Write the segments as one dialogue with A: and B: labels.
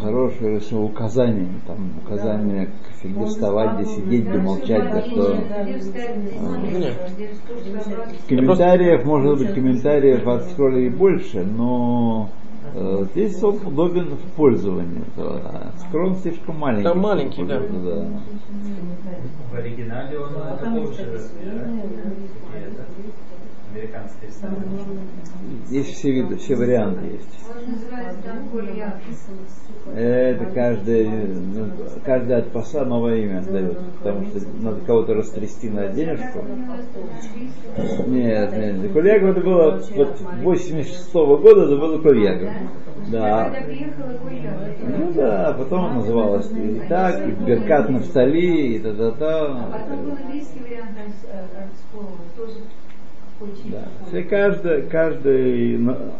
A: хорошее все указание, там указание, где вставать, где сидеть, где молчать, да что. Комментариев, может быть, комментариев от скроли больше, но э, здесь он удобен в пользовании. Скрон слишком маленький.
B: Там маленький, да.
A: да.
C: В оригинале он такого же американский ресторан.
A: Есть все виды, все варианты есть. Это каждый, ну, каждый от паса новое имя дает, потому что надо кого-то растрясти на денежку. Нет, нет, Кульягов это было вот 86 -го года, это было Кульягов. Да. Ну да, потом называлось и так, и Беркат Нафтали, и та-та-та.
D: А потом был английский вариант от слова, тоже
A: Да. Все каждый, каждый на-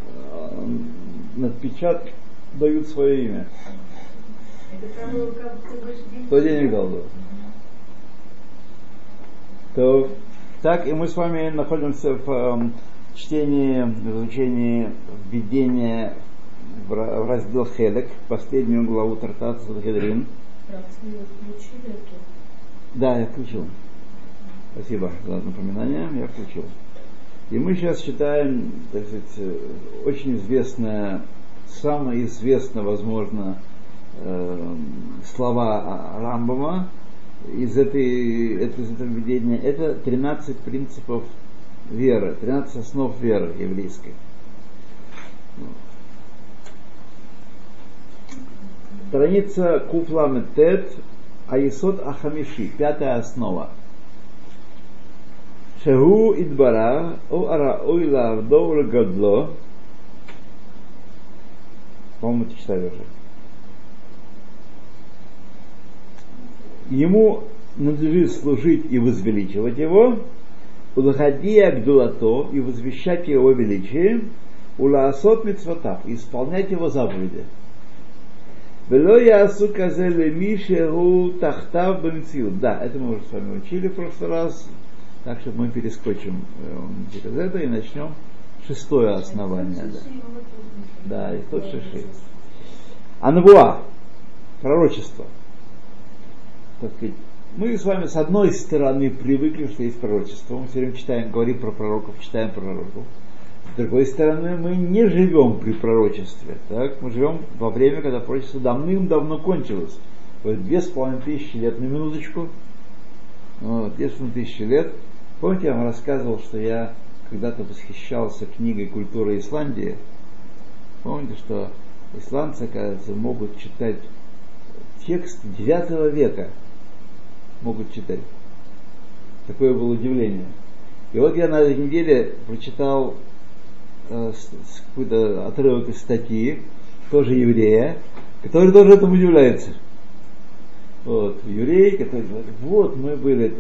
A: надпечаток дают свое имя.
D: Кто денег.
A: Дал? да. То, так, и мы с вами находимся в эм, чтении, в изучении введения в, в раздел Хелек, последнюю главу Тартат Хедрин. Да, я включил. Спасибо за напоминание, я включил. И мы сейчас читаем, так сказать, э, очень известное, самое известное, возможно, э, слова Рамбама из, этой, это- из этого видения. Это 13 принципов веры, 13 основ веры еврейской. Страница Куфла Метет, Аисот Ахамиши, пятая основа. Шеху Идбара, О Араой Лавдо Гадло. По-моему, ты читали уже. Ему надлежит служить и возвеличивать его, Улахадия Гдулато и возвещать его величие, Улаасот Мицватав и исполнять его заповеди. Вело ясу казели мишеру тахтав бенциют. Да, это мы уже с вами учили в прошлый раз, так что мы перескочим э, через это и начнем шестое основание. Да, да и тот шиши. Анвуа, пророчество. Так сказать, мы с вами с одной стороны привыкли, что есть пророчество. Мы все время читаем, говорим про пророков, читаем про пророков. С другой стороны, мы не живем при пророчестве. Так? Мы живем во время, когда пророчество давным-давно кончилось. Вот две с половиной тысячи лет, на минуточку. Вот, две с половиной тысячи лет. Помните, я вам рассказывал, что я когда-то восхищался книгой «Культура Исландии». Помните, что исландцы, оказывается, могут читать текст 9 века. Могут читать. Такое было удивление. И вот я на этой неделе прочитал э, какой-то отрывок из статьи, тоже еврея, который тоже этому удивляется. Вот, еврей, который говорит, вот мы были,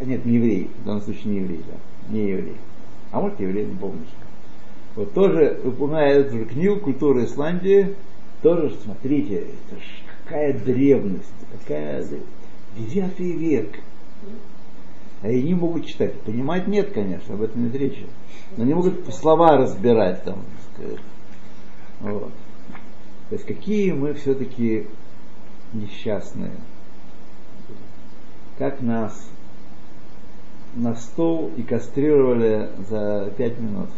A: а нет, не еврей, в данном случае не еврей, да, не еврей. А может еврей, не помню. Вот тоже, упоминая эту же книгу «Культура Исландии», тоже, смотрите, это ж какая древность, какая девятый век. А они могут читать. Понимать нет, конечно, об этом нет речи. Но они могут слова разбирать там. Вот. То есть какие мы все-таки несчастные. Как нас на стол и кастрировали за пять минут.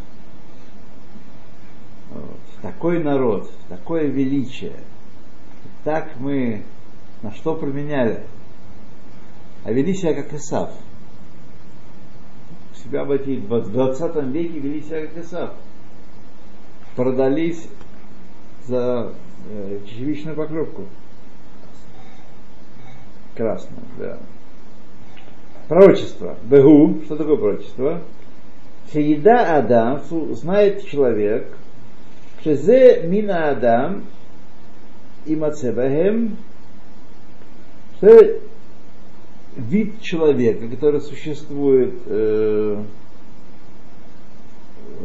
A: Вот. Такой народ, такое величие. Так мы на что променяли? А вели себя как Исав. Себя обойти в 20 веке вели себя как Исав. Продались за э, чечевичную покровку. Красную, да. Пророчество. Бегу. Что такое пророчество? Шееда Адам, знает человек, Шезе мина Адам и Мацебахем, что вид человека, который существует э, э,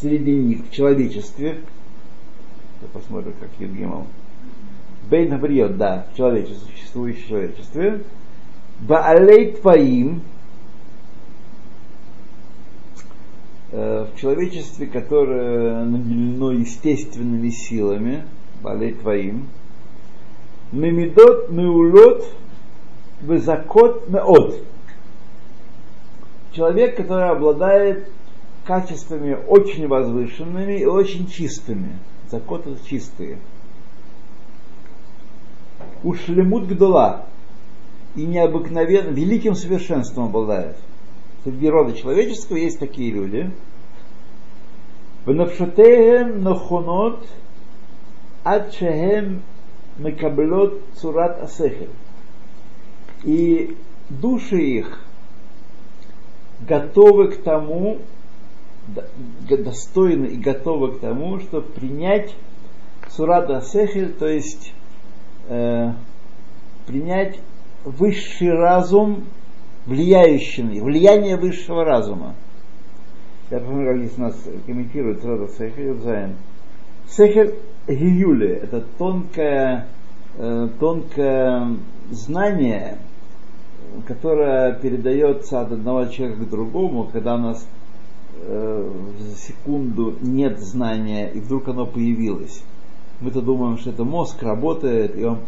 A: среди них в человечестве. Я посмотрю, как Евгемов. Бейн Хабриот, да, в человечестве, существующее в человечестве. Баалей твоим э, в человечестве, которое наделено естественными силами, балей твоим, мемидот меулот высокот меот. Человек, который обладает качествами очень возвышенными и очень чистыми. Закот чистые. Ушлемут гдула и необыкновенно великим совершенством обладает. Среди рода человеческого есть такие люди. В навшатеем нахонот ад шехем мекаблот цурат асехель. И души их готовы к тому, достойны и готовы к тому, чтобы принять сурат асехель, то есть э, принять высший разум, влияющий, влияние высшего разума. Я помню, как здесь нас комментирует Рода Сехель Зайн. Сехель Гиюле – это тонкое, э, тонкое знание, которое передается от одного человека к другому, когда у нас э, за секунду нет знания, и вдруг оно появилось. Мы-то думаем, что это мозг работает, и он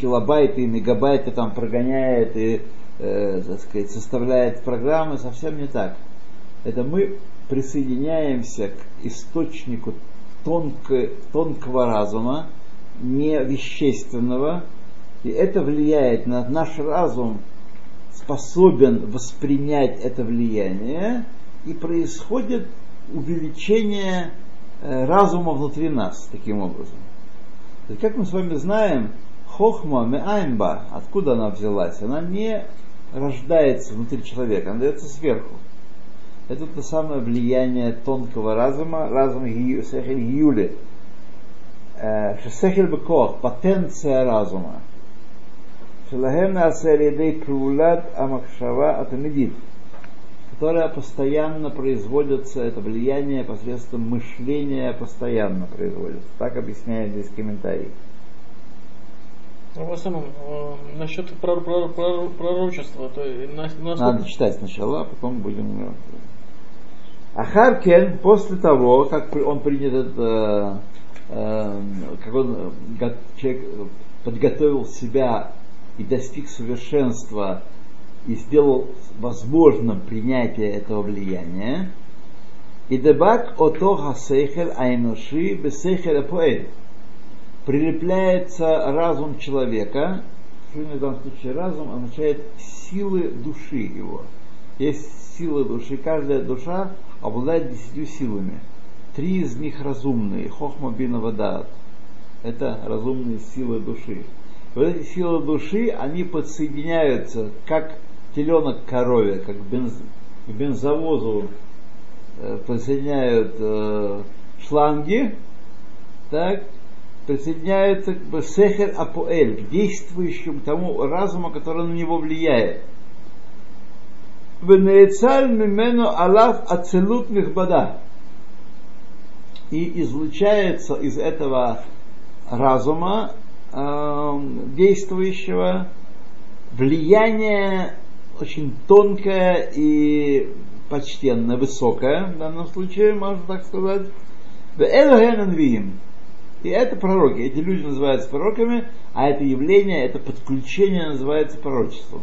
A: килобайты и мегабайты там прогоняет и, э, так сказать, составляет программы, совсем не так. Это мы присоединяемся к источнику тонко, тонкого разума, не вещественного, и это влияет на наш разум, способен воспринять это влияние, и происходит увеличение разума внутри нас таким образом. Как мы с вами знаем, хохма меаймба, откуда она взялась? Она не рождается внутри человека, она дается сверху. Это то самое влияние тонкого разума, разума сехель гиюли. Э, сехель бекох, потенция разума. Шелахем наасалидей прулат амакшава атамидит которая постоянно производится, это влияние посредством мышления постоянно производится. Так объясняет здесь комментарий.
B: Ну, основном, э, насчет пророчества, то насколько...
A: Надо читать сначала, а потом будем... А Харкен, после того, как он принят это, э, как он, человек подготовил себя и достиг совершенства и сделал возможным принятие этого влияния, и дебак ото хасейхель айнуши бесейхель поэль прилепляется разум человека, в данном случае разум означает силы души его. Есть силы души, каждая душа обладает десятью силами. Три из них разумные, хохма бина. Это разумные силы души. Вот эти силы души, они подсоединяются, как теленок корове, как бенз, к бензовозу э, подсоединяют э, шланги, так, присоединяются к Сехер Апоэль, к действующему тому разуму, который на него влияет. Венецаль мимену Аллах ацелут михбада. И излучается из этого разума э, действующего влияние очень тонкое и почтенное, высокое, в данном случае, можно так сказать. И это пророки. Эти люди называются пророками, а это явление, это подключение называется пророчеством.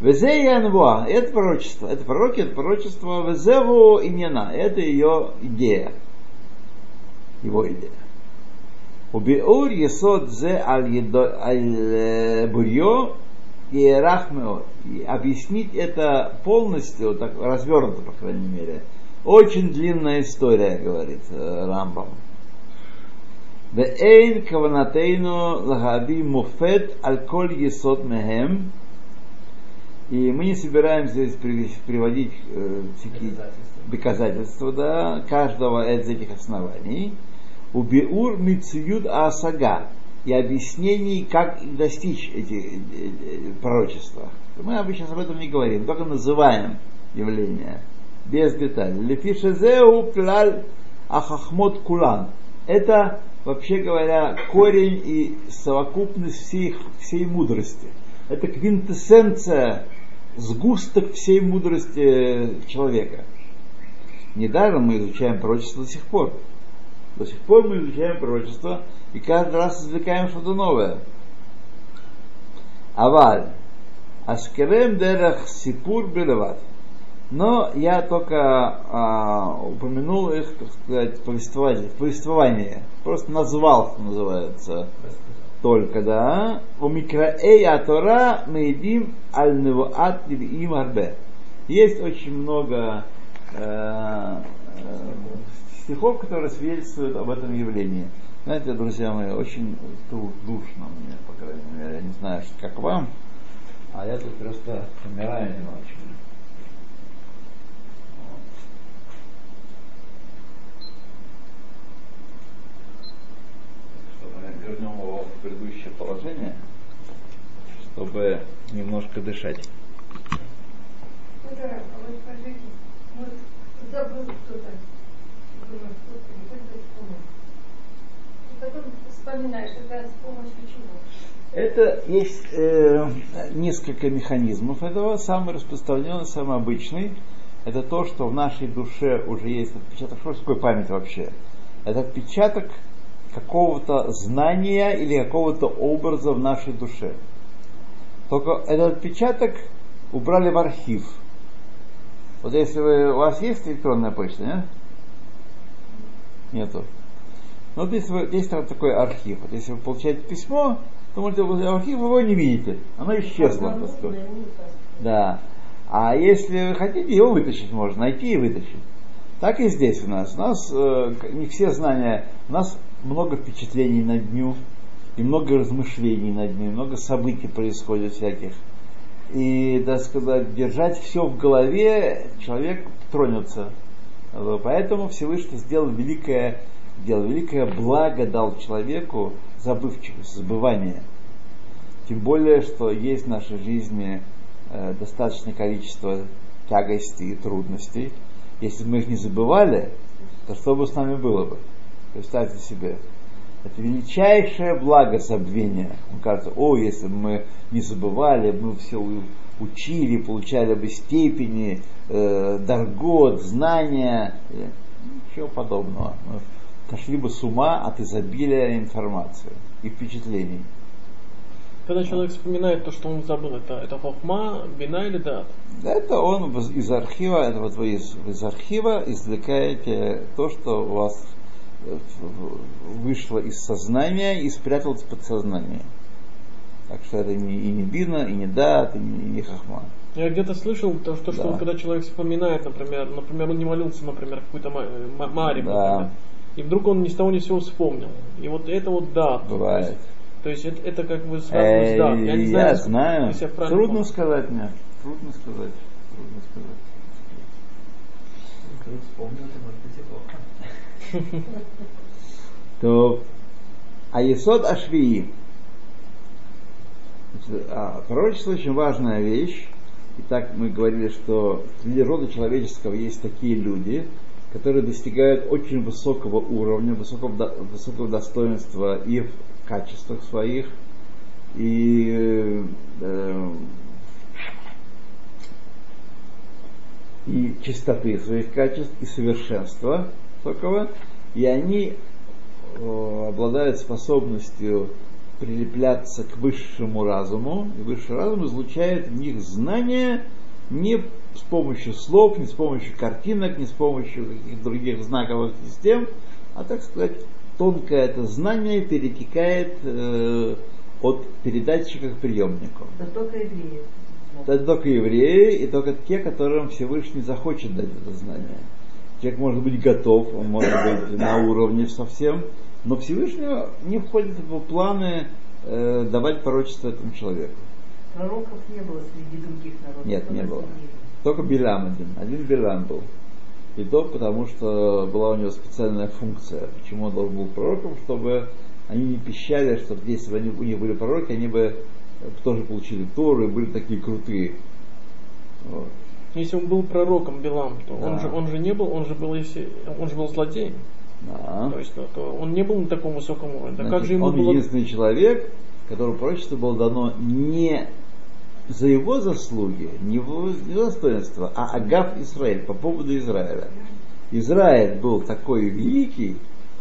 A: Анвуа, это пророчество, это пророки, это пророчество Везеву Иньяна, это ее идея, его идея. Убиур Есод Зе Аль э, Бурьо и Рахмео. И объяснить это полностью, так развернуто, по крайней мере, очень длинная история, говорит э, Рамбам. ואין כוונתנו להביא муфет על כל יסוד מהם, и мы не собираемся здесь приводить э, всякие доказательства да, каждого из этих оснований. Убиур мицуюд асага и объяснений, как достичь этих пророчества. Мы обычно об этом не говорим, только называем явления без деталей. Лефишезеу клаль ахахмот кулан. Это, вообще говоря, корень и совокупность всей, всей мудрости. Это квинтэссенция сгусток всей мудрости человека. Недаром мы изучаем пророчество до сих пор. До сих пор мы изучаем пророчество и каждый раз извлекаем что-то новое. Аваль. Аскерем дерах сипур белеват. Но я только а, упомянул их, так сказать, повествование, повествование. Просто назвал, что называется. Только, да. У микраэй атора мы едим аль невуат им арбе. Есть очень много э, э, стихов, которые свидетельствуют об этом явлении. Знаете, друзья мои, очень душно мне, по крайней мере, я не знаю, как вам, а я тут просто умираю немножечко. вернем его в предыдущее положение, чтобы немножко дышать.
D: Да, а вот скажите, вот забыл кто-то, думаю, кто-то, не только вспомнил. И потом вспоминаешь, это с помощью чего?
A: Это есть э, несколько механизмов этого. Самый распространенный, самый обычный, это то, что в нашей душе уже есть отпечаток. Что такое память вообще? Это отпечаток какого-то знания или какого-то образа в нашей душе. Только этот отпечаток убрали в архив. Вот если вы, у вас есть электронная почта, нет? Нету. Ну, вот если вы, есть такой архив. Вот если вы получаете письмо, то можете в архив вы его не видите. Оно исчезло. Да. А если вы хотите, его вытащить можно, найти и вытащить. Так и здесь у нас. У нас э, не все знания, у нас много впечатлений на дню, и много размышлений на дню, много событий происходит всяких. И, так сказать, держать все в голове, человек тронется. Поэтому Всевышний сделал великое дело, великое благо дал человеку забывчивость, забывание. Тем более, что есть в нашей жизни э, достаточное количество тягостей и трудностей. Если бы мы их не забывали, то что бы с нами было бы? Представьте себе. Это величайшее благо забвения. Мне кажется, о, если бы мы не забывали, мы все учили, получали бы степени, э, даргот, знания, ничего подобного. Мы сошли бы с ума от изобилия информации и впечатлений.
B: Когда человек вспоминает то, что он забыл, это, это хохма, бина или дат?
A: Это он из архива, это вот вы из, из архива извлекаете то, что у вас вышло из сознания и спряталось под сознание. Так что это не, и не бина, и не дат, и не, и не хахма.
B: Я где-то слышал то, что, да. что когда человек вспоминает, например, например, он не молился, например, какой-то мари, да. И вдруг он ни с того ни с сего вспомнил. И вот это вот да.
A: Бывает.
B: То есть, то есть это, это как бы связано с да.
A: Я, не знаю, я знаю. Я Трудно помню. сказать мне. Трудно сказать. Трудно сказать.
C: Вспомнил, это может быть и плохо.
A: То Аесод Ашвии. А, пророчество очень важная вещь. Итак, мы говорили, что среди рода человеческого есть такие люди, которые достигают очень высокого уровня, высокого, высокого достоинства и в качествах своих, и, э, и чистоты своих качеств, и совершенства высокого, и они э, обладают способностью прилепляться к высшему разуму, и высший разум излучает в них знания не с помощью слов, не с помощью картинок, не с помощью каких-то других знаковых систем, а, так сказать, тонкое это знание перетекает э, от передатчика к приемнику.
D: Это только евреи.
A: Это только евреи и только те, которым Всевышний захочет дать это знание. Человек может быть готов, он может быть на уровне совсем, но Всевышнего не входит в планы э, давать пророчество этому человеку.
D: Пророков не было среди других народов?
A: Нет, не было. Только Билам один. Один Билам был. И то потому, что была у него специальная функция. Почему он должен был пророком? Чтобы они не пищали, чтобы если бы они, у них были пророки, они бы тоже получили Тору и были такие крутые.
B: Вот. Если он был пророком Билам, то да. он, же, он же не был, он же был, если, он же был злодеем. Да. То есть то он не был на таком высоком уровне.
A: Значит, как же ему он было... единственный человек, которому пророчество было дано не за его заслуги, не его достоинство, а Агав Израиль, по поводу Израиля. Израиль был такой великий,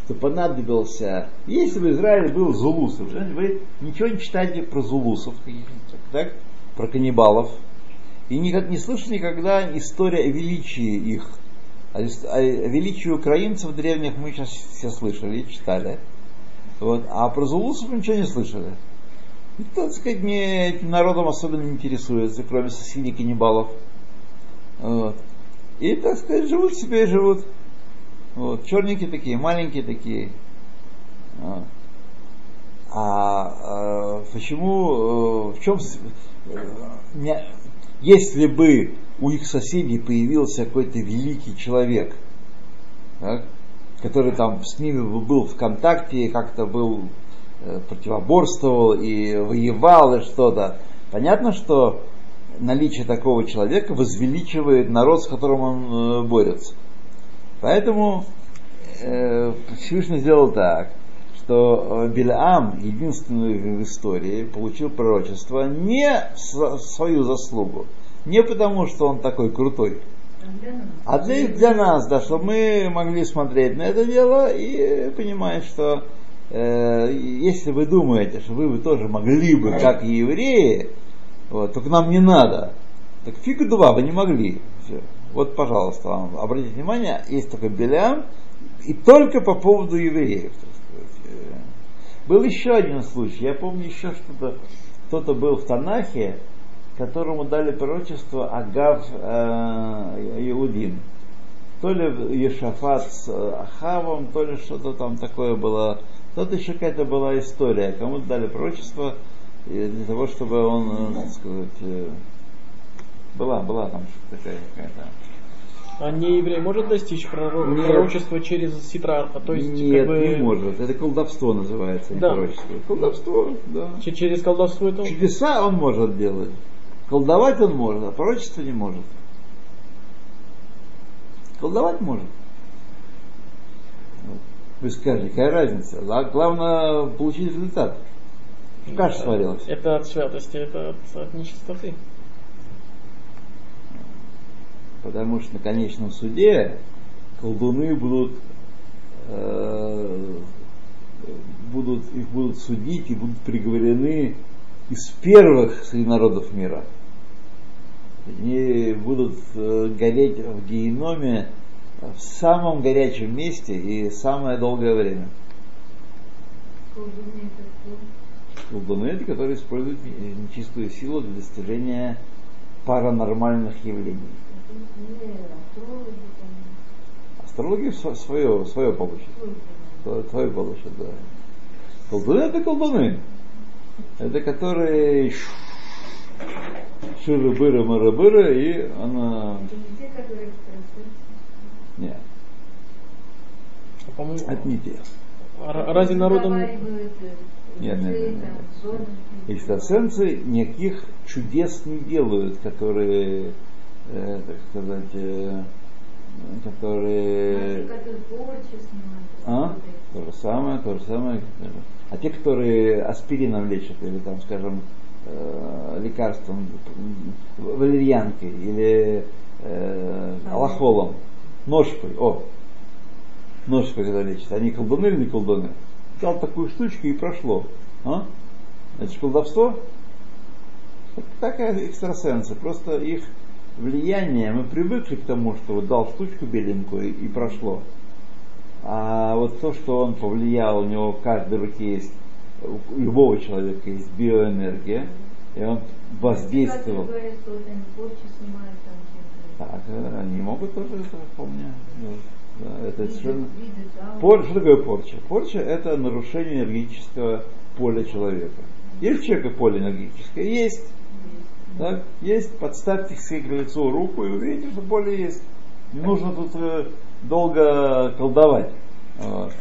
A: что понадобился, если бы Израиль был зулусом, вы ничего не читаете про зулусов, так, про каннибалов, и никак не слышали никогда история о величии их. О, величии украинцев древних мы сейчас все слышали читали. Вот. А про зулусов ничего не слышали. Никто, так сказать, не, этим народом особенно не интересуется, кроме соседей каннибалов. Вот. И, так сказать, живут себе и живут. Вот. Черненькие такие, маленькие такие. Вот. А, а почему, э, в чем, э, если бы у их соседей появился какой-то великий человек, так, который там с ними был в контакте, как-то был противоборствовал и воевал и что-то. Понятно, что наличие такого человека возвеличивает народ, с которым он э, борется. Поэтому э, Всевышний сделал так, что э, Билаам, единственный в истории, получил пророчество не свою заслугу, не потому, что он такой крутой, а для, для нас, да, чтобы мы могли смотреть на это дело и понимать, что э, если вы думаете, что вы, вы тоже могли бы, как и евреи, вот, только нам не надо, так фиг два, вы не могли. Все. Вот, пожалуйста, вам обратите внимание, есть только Белям, и только по поводу евреев. Э, был еще один случай, я помню еще что-то, кто-то был в Танахе, которому дали пророчество Агав э, Иудин. То ли Ешафат с Ахавом, то ли что-то там такое было Тут еще какая-то была история. Кому-то дали пророчество для того, чтобы он, э, так сказать, э, была, была там такая какая-то.
B: А не еврей может достичь пророк, пророчества через Ситрарха? То есть,
A: Нет, как бы... не может. Это колдовство называется, не да. пророчество. Колдовство, да.
B: Через колдовство это...
A: Чудеса он может делать. Колдовать он может, а пророчество не может. Колдовать может. Вы скажете, какая разница? Главное получить результат. Каша сварилась.
B: Это от святости, это от, от нечистоты.
A: Потому что на конечном суде колдуны будут, э, будут, их будут судить и будут приговорены из первых среди народов мира. Они будут э, гореть в геноме в самом горячем месте и самое долгое время. Колдуны это которые используют нечистую силу для достижения паранормальных явлений. Астрологи свое, свое получат. Твое получат, да. Колдуны это колдуны. Это которые ширы-быры, мыры-быры, и она... Нет.
B: По-моему,
A: Это не те.
B: А разве народом... Нет,
A: нет, нет, нет. Экстрасенсы никаких чудес не делают, которые, э, так сказать, э, которые... А? То же самое, то же самое. А те, которые аспирином лечат, или там, скажем, э, лекарством, валерьянкой, или э, аллахолом, ножкой, о, ножкой когда лечит, они колдуны или не колдуны? Дал такую штучку и прошло. А? Это же колдовство? Такая экстрасенсы, просто их влияние, мы привыкли к тому, что вот дал штучку беленькую и прошло. А вот то, что он повлиял, у него в каждой руке есть, у любого человека есть биоэнергия, и он воздействовал. Так, они могут тоже это помню. Да, это совершенно... Пор... Что такое порча? Порча это нарушение энергетического поля человека. Есть у человека поле энергетическое? Есть. Так, есть. Подставьте к лицу руку и увидите, что поле есть. Не нужно тут э, долго колдовать. Вот.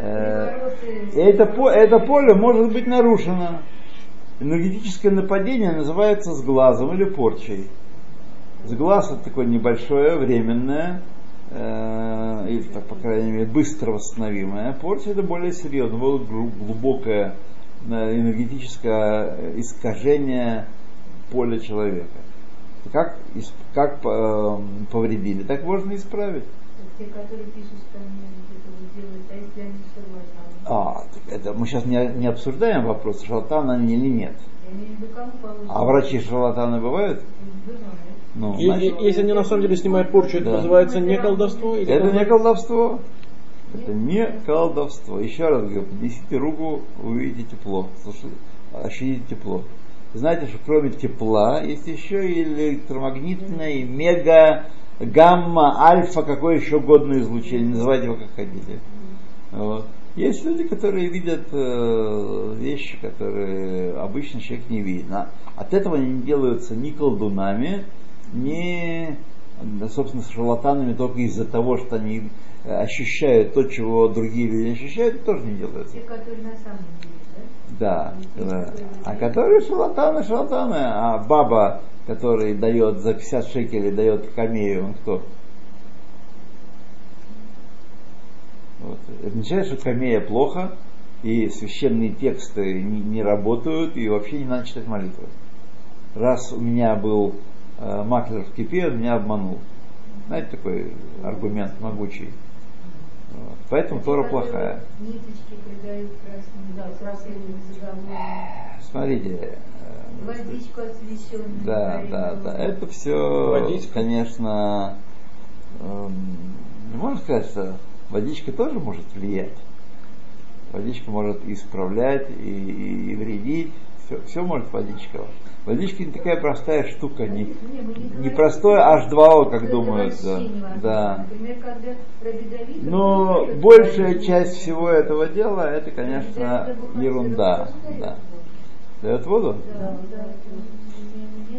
A: Э, это, это поле может быть нарушено. Энергетическое нападение называется с глазом или порчей. С глаз это такое небольшое, временное, э, или, так, по крайней мере, быстро восстановимое. Порча это более серьезно, было глубокое э, энергетическое искажение поле человека. Как, как э, повредили, так можно исправить.
D: Те, которые пишут, что они это делают, а если они шарлатаны?
A: А, это мы сейчас не, не обсуждаем вопрос, шарлатаны они или нет. А врачи шарлатаны бывают? Ну,
B: И-
A: значит,
B: и- Если они на самом деле снимают порчу, это
A: Да.
B: называется не колдовство? Или
A: это не
B: колдовство?
A: Это не колдовство. Еще раз говорю, поднесите руку, увидите тепло. Слушай, ощутите тепло. Знаете, что кроме тепла есть еще и электромагнитное, мега, гамма, альфа, какое еще угодно излучение, называйте его как хотите. Вот. Есть люди, которые видят э, вещи, которые обычно человек не видит. От этого они не делаются ни колдунами, ни, собственно, шарлатанами только из-за того, что они ощущают то, чего другие люди не ощущают, тоже не делаются.
D: Те, которые на самом деле, да?
A: А которые шарлатаны, шарлатаны. А баба, который дает за 50 шекелей, дает камею, он кто? Вот. Это означает, что камея плохо, и священные тексты не, не работают, и вообще не надо читать молитвы. Раз у меня был э, маклер в кипе, он меня обманул. Знаете, такой аргумент могучий. Вот. Поэтому Тора плохая. Смотрите, э,
D: Водичку освещенную.
A: Да, да, да. Это все,
B: Водичка.
A: конечно, эм, не можно сказать, что водичка тоже может влиять. Водичка может исправлять и, и- и вредить. Все, все может водичка. Водичка не такая простая штука, не,
D: Не,
A: простое
D: что
A: H2O, как думают. Да. да. Но
D: раздает
A: большая часть всего этого дела, это, конечно, ерунда. Да. Дает воду?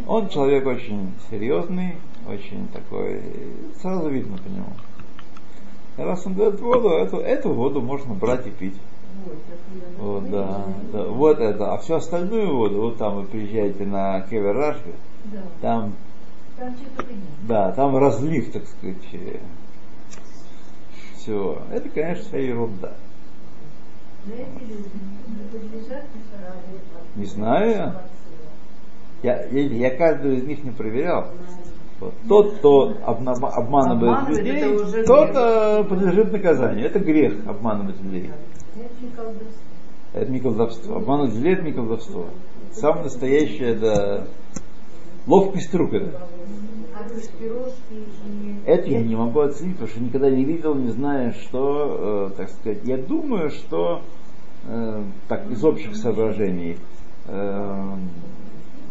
A: Он человек очень серьезный, очень такой, сразу видно по нему. Раз он дает воду, эту, эту воду можно брать и пить.
D: Вот,
A: да, да, вот это. А всю остальную воду, вот там вы приезжаете на Кевер Рашби,
D: Да.
A: там,
D: Там
A: да, там разлив, так сказать, все. Это, конечно, вся ерунда.
D: Не
A: знаю. Я, я, я каждую из них не проверял. Вот. Тот, кто обманывает
E: Обманывает,
A: людей, тот э, подлежит наказанию. Это грех обманывать людей.
D: Это не колдовство.
A: Это не колдовство. Обманывать людей это не колдовство. Самое настоящее это ловкость рук это. Это я не могу оценить, потому что никогда не видел, не знаю, что, э, так сказать, я думаю, что э, так из общих соображений э,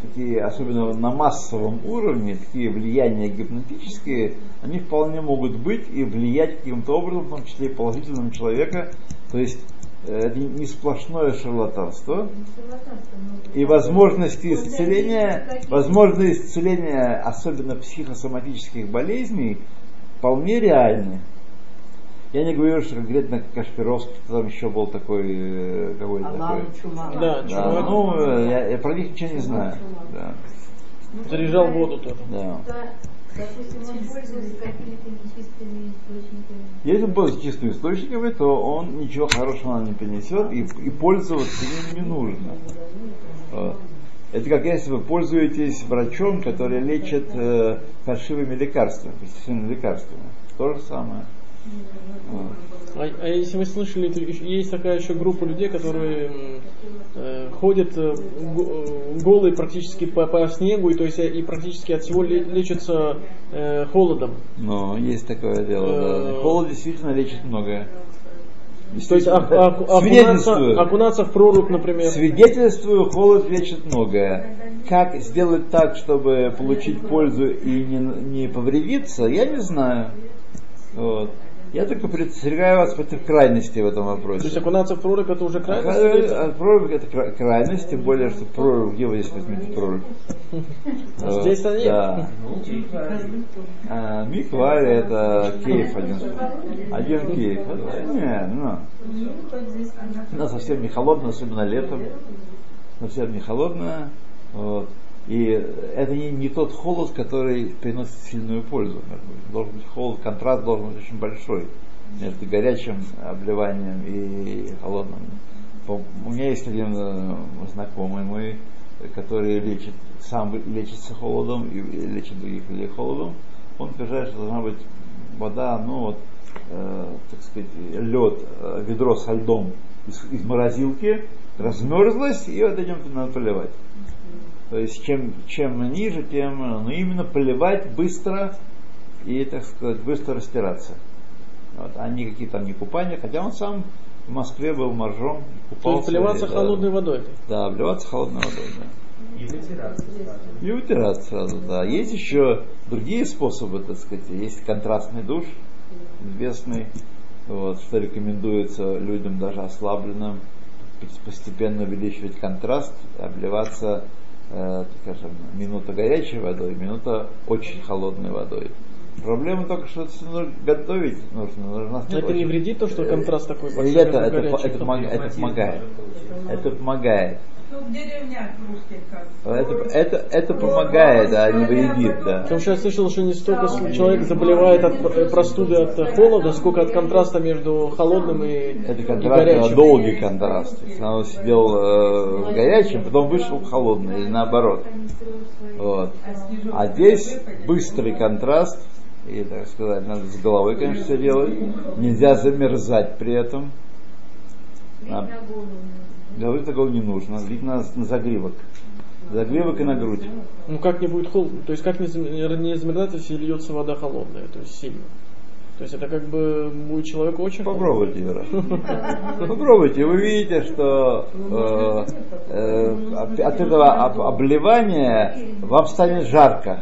A: такие, особенно на массовом уровне, такие влияния гипнотические, они вполне могут быть и влиять каким-то образом, в том числе и положительно на человека. То есть это не сплошное шарлатанство. И возможности исцеления, возможно исцеления, особенно психосоматических болезней, вполне реальны. Я не говорю, что конкретно Кашпировский, кто там еще был такой, э, какой-то такой.
E: Аллаху чума.
B: Да,
A: Да,
B: чувак
A: ну, э, я, я про них ничего не знаю. Да,
B: заряжал воду тоже.
A: да. Если он пользуется чистыми источниками, то он ничего хорошего нам не принесет, и, и пользоваться им не нужно. Вот. Это как если вы пользуетесь врачом, который лечит э, фальшивыми лекарствами, фальшивыми лекарствами. То же самое.
B: А, а если вы слышали, есть такая еще группа людей, которые э, ходят э, э, голые практически по, по снегу, и то есть э, и практически от всего ле- лечатся э, холодом.
A: Но есть такое дело, да.
B: Э,
A: Холод действительно лечит многое.
B: То есть ок- ок- окунаться,
A: Свидетельствую.
B: окунаться в прорубь, например.
A: Свидетельствую, холод лечит многое. Как сделать так, чтобы получить пользу и не, не повредиться, я не знаю. Вот. Я только предостерегаю вас против крайности в этом
B: То есть
A: вопросе.
B: окунаться в прорубь это уже крайность?
A: А,
B: или-
A: а, Прорубь это кра- крайность, тем более, что прорубь, где вы здесь возьмете прорубь?
B: А
A: Вот,
B: здесь-то нет.
A: Да. А, Миква это кейф один. Один кейф. Не, ну. Она совсем не холодная, особенно летом. Совсем не холодная. Вот. И это не, не тот холод, который приносит сильную пользу. Должен быть холод, контраст должен быть очень большой между горячим обливанием и холодным. У меня есть один э, знакомый мой, который лечит, сам лечится холодом и лечит других людей холодом, он утверждает, что должна быть вода, ну вот, э, так сказать, лед, э, ведро со льдом из, из морозилки, размерзлось, и вот этим надо поливать. То есть чем, чем ниже, тем, ну именно поливать быстро и, так сказать, быстро растираться. Вот, а не какие там не купания, хотя он сам в Москве был моржом, купался.
B: То есть поливаться
A: да.
B: холодной водой.
A: Да, обливаться холодной водой, да.
C: И вытираться сразу.
A: И утираться сразу, да. Есть еще другие способы, так сказать. Есть контрастный душ, известный, вот, что рекомендуется людям даже ослабленным постепенно увеличивать контраст, обливаться, скажем, минута горячей водой, минута очень холодной водой. Проблема только, что это нужно готовить нужно. нужно
B: Но это не вредит то, что контраст такой большой?
A: это, это, это, это помогает. Это помогает.
E: Ну, в деревнях русских как.
A: Это, это, это помогает, а не вредит, да.
B: Потому что я слышал, что не столько человек заболевает от пр- простуды от холода, сколько от контраста между холодным и,
A: Это
B: и
A: контраст,
B: горячим.
A: долгий контраст. Он сидел э, в горячем, потом вышел в холодный, или наоборот. Вот. А здесь быстрый контраст, и, так сказать, надо с головой, конечно, все делать. Нельзя замерзать при этом. А, Головы такого не нужно, лить на, на загривок. Загривок и на грудь.
B: Ну как не будет холодно? То есть как не, не замерзать, если льется вода холодная, то есть сильно? То есть это как бы будет человеку очень.
A: Попробуйте, Вера. Попробуйте, вы видите, что э, э, от этого об- обливания вам станет жарко.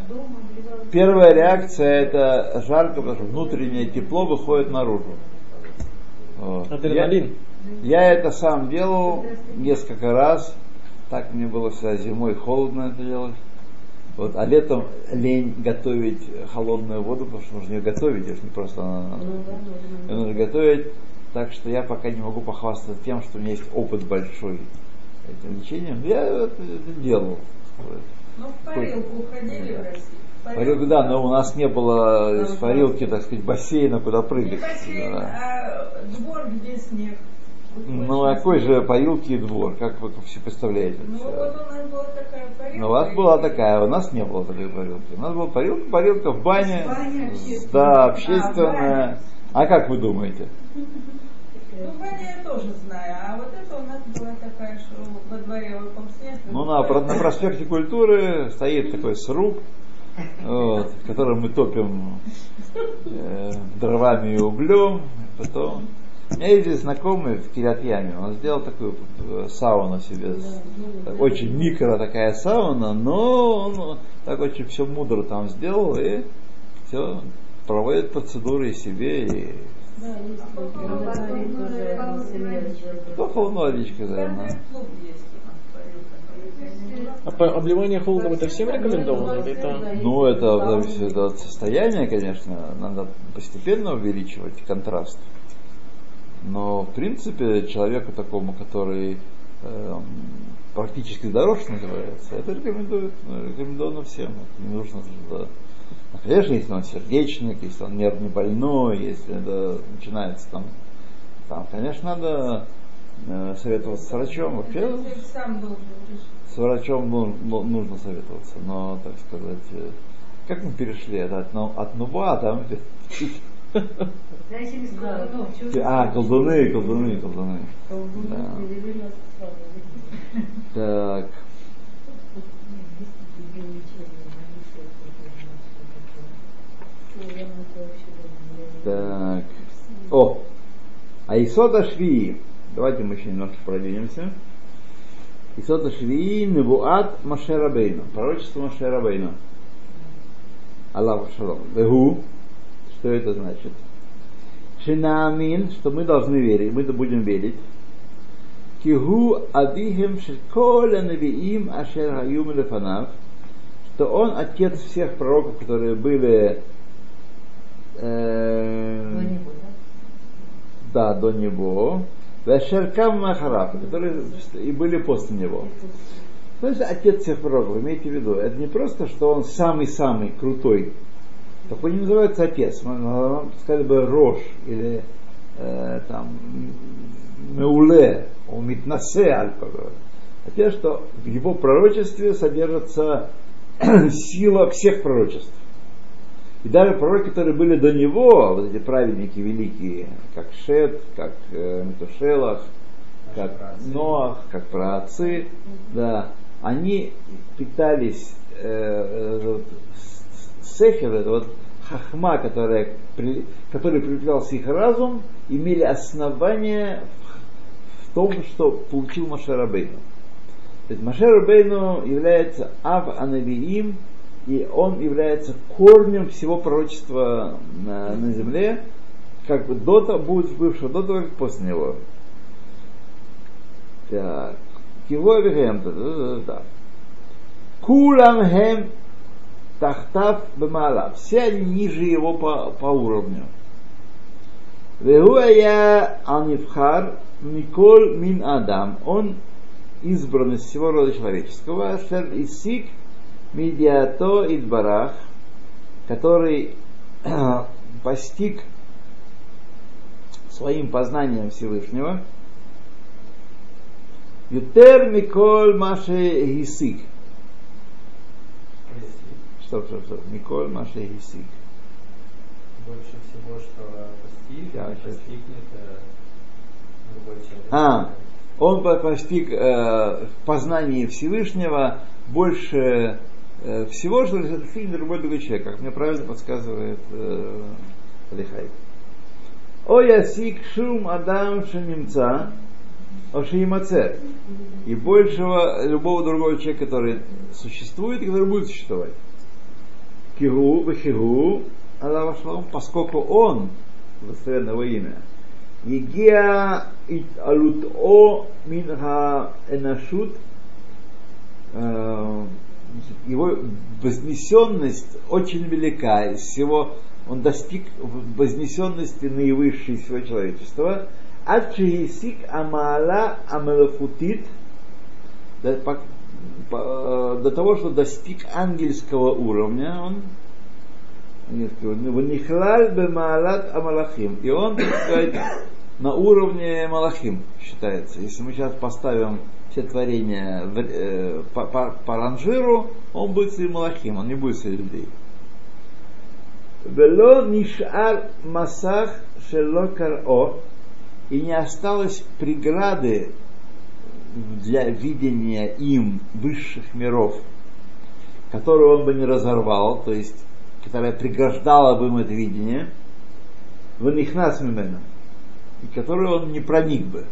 A: Первая реакция это жарко, потому что внутреннее тепло выходит наружу. Вот.
B: Адреналин.
A: Я, это сам делал несколько раз. Так мне было всегда зимой холодно это делать. Вот, а летом лень готовить холодную воду, потому что нужно ее готовить, это не просто она- ее нужно готовить. Так что я пока не могу похвастаться тем, что у меня есть опыт большой этим лечением. Я это, это делал.
E: Ну, в парилку ходили в России.
A: Парилку, да, но у нас не было из парилки, так сказать, бассейна, куда
E: Не
A: прыгать.
E: бассейн,
A: Да.
E: а двор, где снег.
A: Ну, а какой же парилки и двор, как вы все представляете?
E: Ну, вот у нас была такая парилка.
A: Но у вас была такая, у нас не было такой парилки. У нас была парилка, парилка в бане,
E: Баня общественная.
A: да,
E: А,
A: общественная. А как вы думаете?
E: Ну, баня я тоже знаю, а вот это у нас была такая, что во дворе выпал снег.
A: Ну, на, на проспекте культуры стоит такой сруб, вот, в котором мы топим э, дровами и углем. Потом. У меня есть знакомый в Кирятьяме, он сделал такую э, сауну себе. Очень микро такая сауна, но он так очень все мудро там сделал и все проводит процедуры и себе, и кто холодной водичкой занимается.
E: Спортивный клуб есть у нас парилка.
B: А по- обливание холодом это всем рекомендовано? Или это...
A: Ну, это зависит от состояния, конечно. Надо постепенно увеличивать контраст. Но, в принципе, человеку такому, который эм, практически здоров, что называется, это рекомендует, ну, рекомендовано всем. Это не нужно да. А, Конечно, если он сердечник, если он нервно больной, если это начинается там, там конечно, надо э, советоваться с врачом. Вообще,
E: должен решить.
A: с врачом ну- ну- нужно советоваться, но, так сказать, э, как мы перешли от, ну- от нуба, там, а, колдуны, колдуны, колдуны. Да. Так, так. О, а Исода Швии. Давайте мы еще немножко продвинемся. Исода Швии Невуат Машерабейну. Пророчество Машерабейну. Аллаху шалом. Вегу. Что это значит? Шинамин, что мы должны верить, мы будем верить. Кигу адихем шиколя навиим ашер хаюм лефанав, что он отец всех пророков, которые были э, да, до него, Вешеркам Махараб, которые и были после него. То есть отец всех пророков, имейте в виду, это не просто, что он самый-самый крутой, такой не называется отец, мы, сказали бы Рош или э, там Меуле, он Митнасе Альпа, Хотя, что в его пророчестве содержится сила всех пророчеств. И даже пророки, которые были до него, вот эти праведники великие, как Шет, как э, Метушелах, как Ноах, как праотцы, да, они питались э, э, сехер, это вот хахма, которая, при, который привлекался их разум, имели основание в, в том, что получил Машарабейну. То есть Машарабейну является Ав Анавиим, и он является корнем всего пророчества на, на земле, как бы до того, будет бывшего до того, как после него. Так. Да. Кулам хем тахтав бемала. Все они ниже его по, по уровню. Вегуая анифхар Миколь мин Адам. Он избран из всего рода человеческого. Шер Исик Медиато Идбарах, который постиг своим познанием Всевышнего, Ютер Миколь Маше Гисик. Что, что, что? Миколь Маше Гисик.
C: Больше всего, что постиг,
A: Да,
C: постигнет э, другой человек.
A: А, он по- постиг э, в познании Всевышнего больше э, всего, что достигнет любой другой человек, как мне правильно подсказывает э, Алихай. О ясик шум адам шанимца, о шиимаце. И большего любого другого человека, который существует и который будет существовать. Кигу, вахигу, Аллах Шлом, поскольку он, благословенное его имя, Егия алут о энашут, его вознесенность очень велика, из всего он достиг вознесенности наивысшей всего человечества. Ачиисик амала амалахутит по- до того, что достиг ангельского уровня, он Ванихлаль бемаалат амалахим. И он, так сказать, на уровне малахим считается. Если мы сейчас поставим все творения в- э, по, по- по ранжиру, он будет среди малахим, он не будет среди людей. Вело нишар масах шелокар о и не осталось преграды для видения им высших миров, которую он бы не разорвал, то есть которая преграждала бы им это видение, в нихнас мимена, и которую он не проник бы,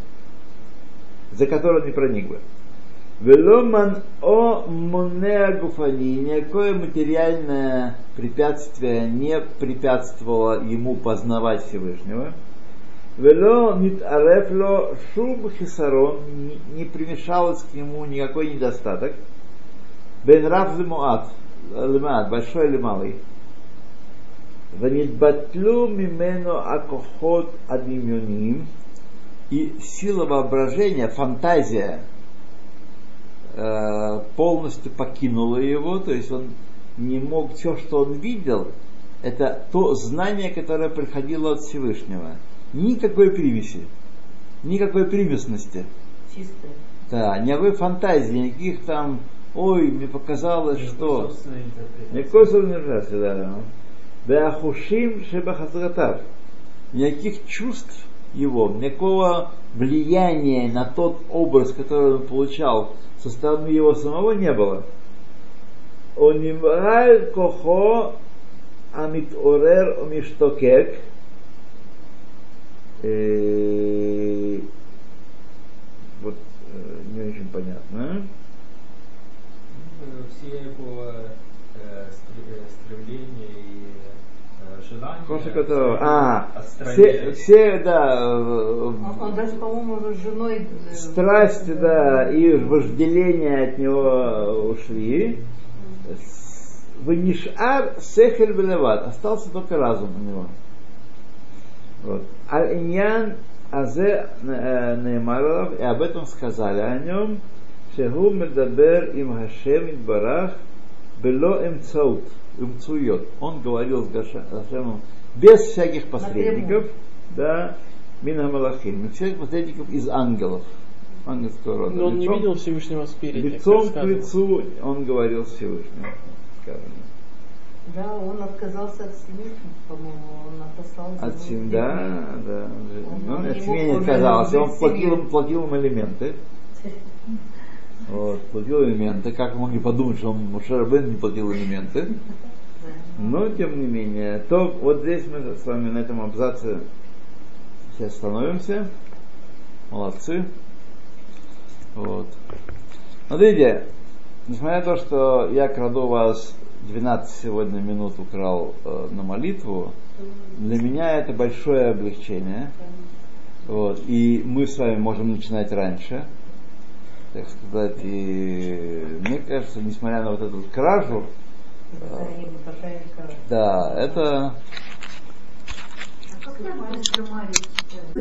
A: за которую он не проник бы. Веломан о монеа гуфани, никакое материальное препятствие не препятствовало ему познавать Всевышнего. Вело нитарепло шуб хисарон, не примешалось к нему никакой недостаток. Бен рав лемуат, лемуат, большой или малый. Ванитбатлю мимено акохот адимюним. И сила воображения, фантазия э, полностью покинула его, то есть он не мог, все, что он видел, это то знание, которое приходило от Всевышнего – Никакой примеси, никакой примесности.
E: Чистое.
A: Да, никакой фантазии, никаких там, ой, мне показалось, что...
C: Собственная интерпретация.
A: Никакой собственной интерпретации, да. Беахушим шебахазратав. Никаких чувств его, никакого влияния на тот образ, который он получал со стороны его самого не было. Онимраль кохо амит орер омиштокек. Э, Вот э, не очень понятно.
C: Все его э, стр- э, стремления и желания.
A: Которого, а, все, все, да, э,
E: Он, он даже, по-моему, уже с женой...
A: страсти, да, и вожделение от него ушли. Ванишар сехель белеват. Остался только разум у него. Вот. Аль-Иньян Азе э, Неймаров, и об этом сказали о нем, Шеху Медабер им Хашем Барах Бело Эмцаут, Эмцуйот. Он говорил с Гашемом без всяких посредников, да, Мина Малахим, без всяких посредников из ангелов. ангельского рода.
B: Но он не
A: Лицом-
B: видел Всевышнего спереди.
A: Лицом к лицу он говорил с Всевышним. сказано.
F: Да, он отказался от семьи, по-моему, он отослал.
A: От семьи, да, да.
F: Он-
A: Он от семьи не отказался, он платил, платил им элементы. Вот, платил элементы. Как вы могли подумать, что он Мушарбен не платил элементы? Но, тем не менее, то вот здесь мы с вами на этом абзаце сейчас остановимся. Молодцы. Вот. Смотрите, несмотря на то, что я краду вас 12 сегодня минут украл э, на молитву, для меня это большое облегчение. Вот. И мы с вами можем начинать раньше. Так сказать, и мне кажется, несмотря на вот эту кражу,
F: кара.
A: да, это
F: А как?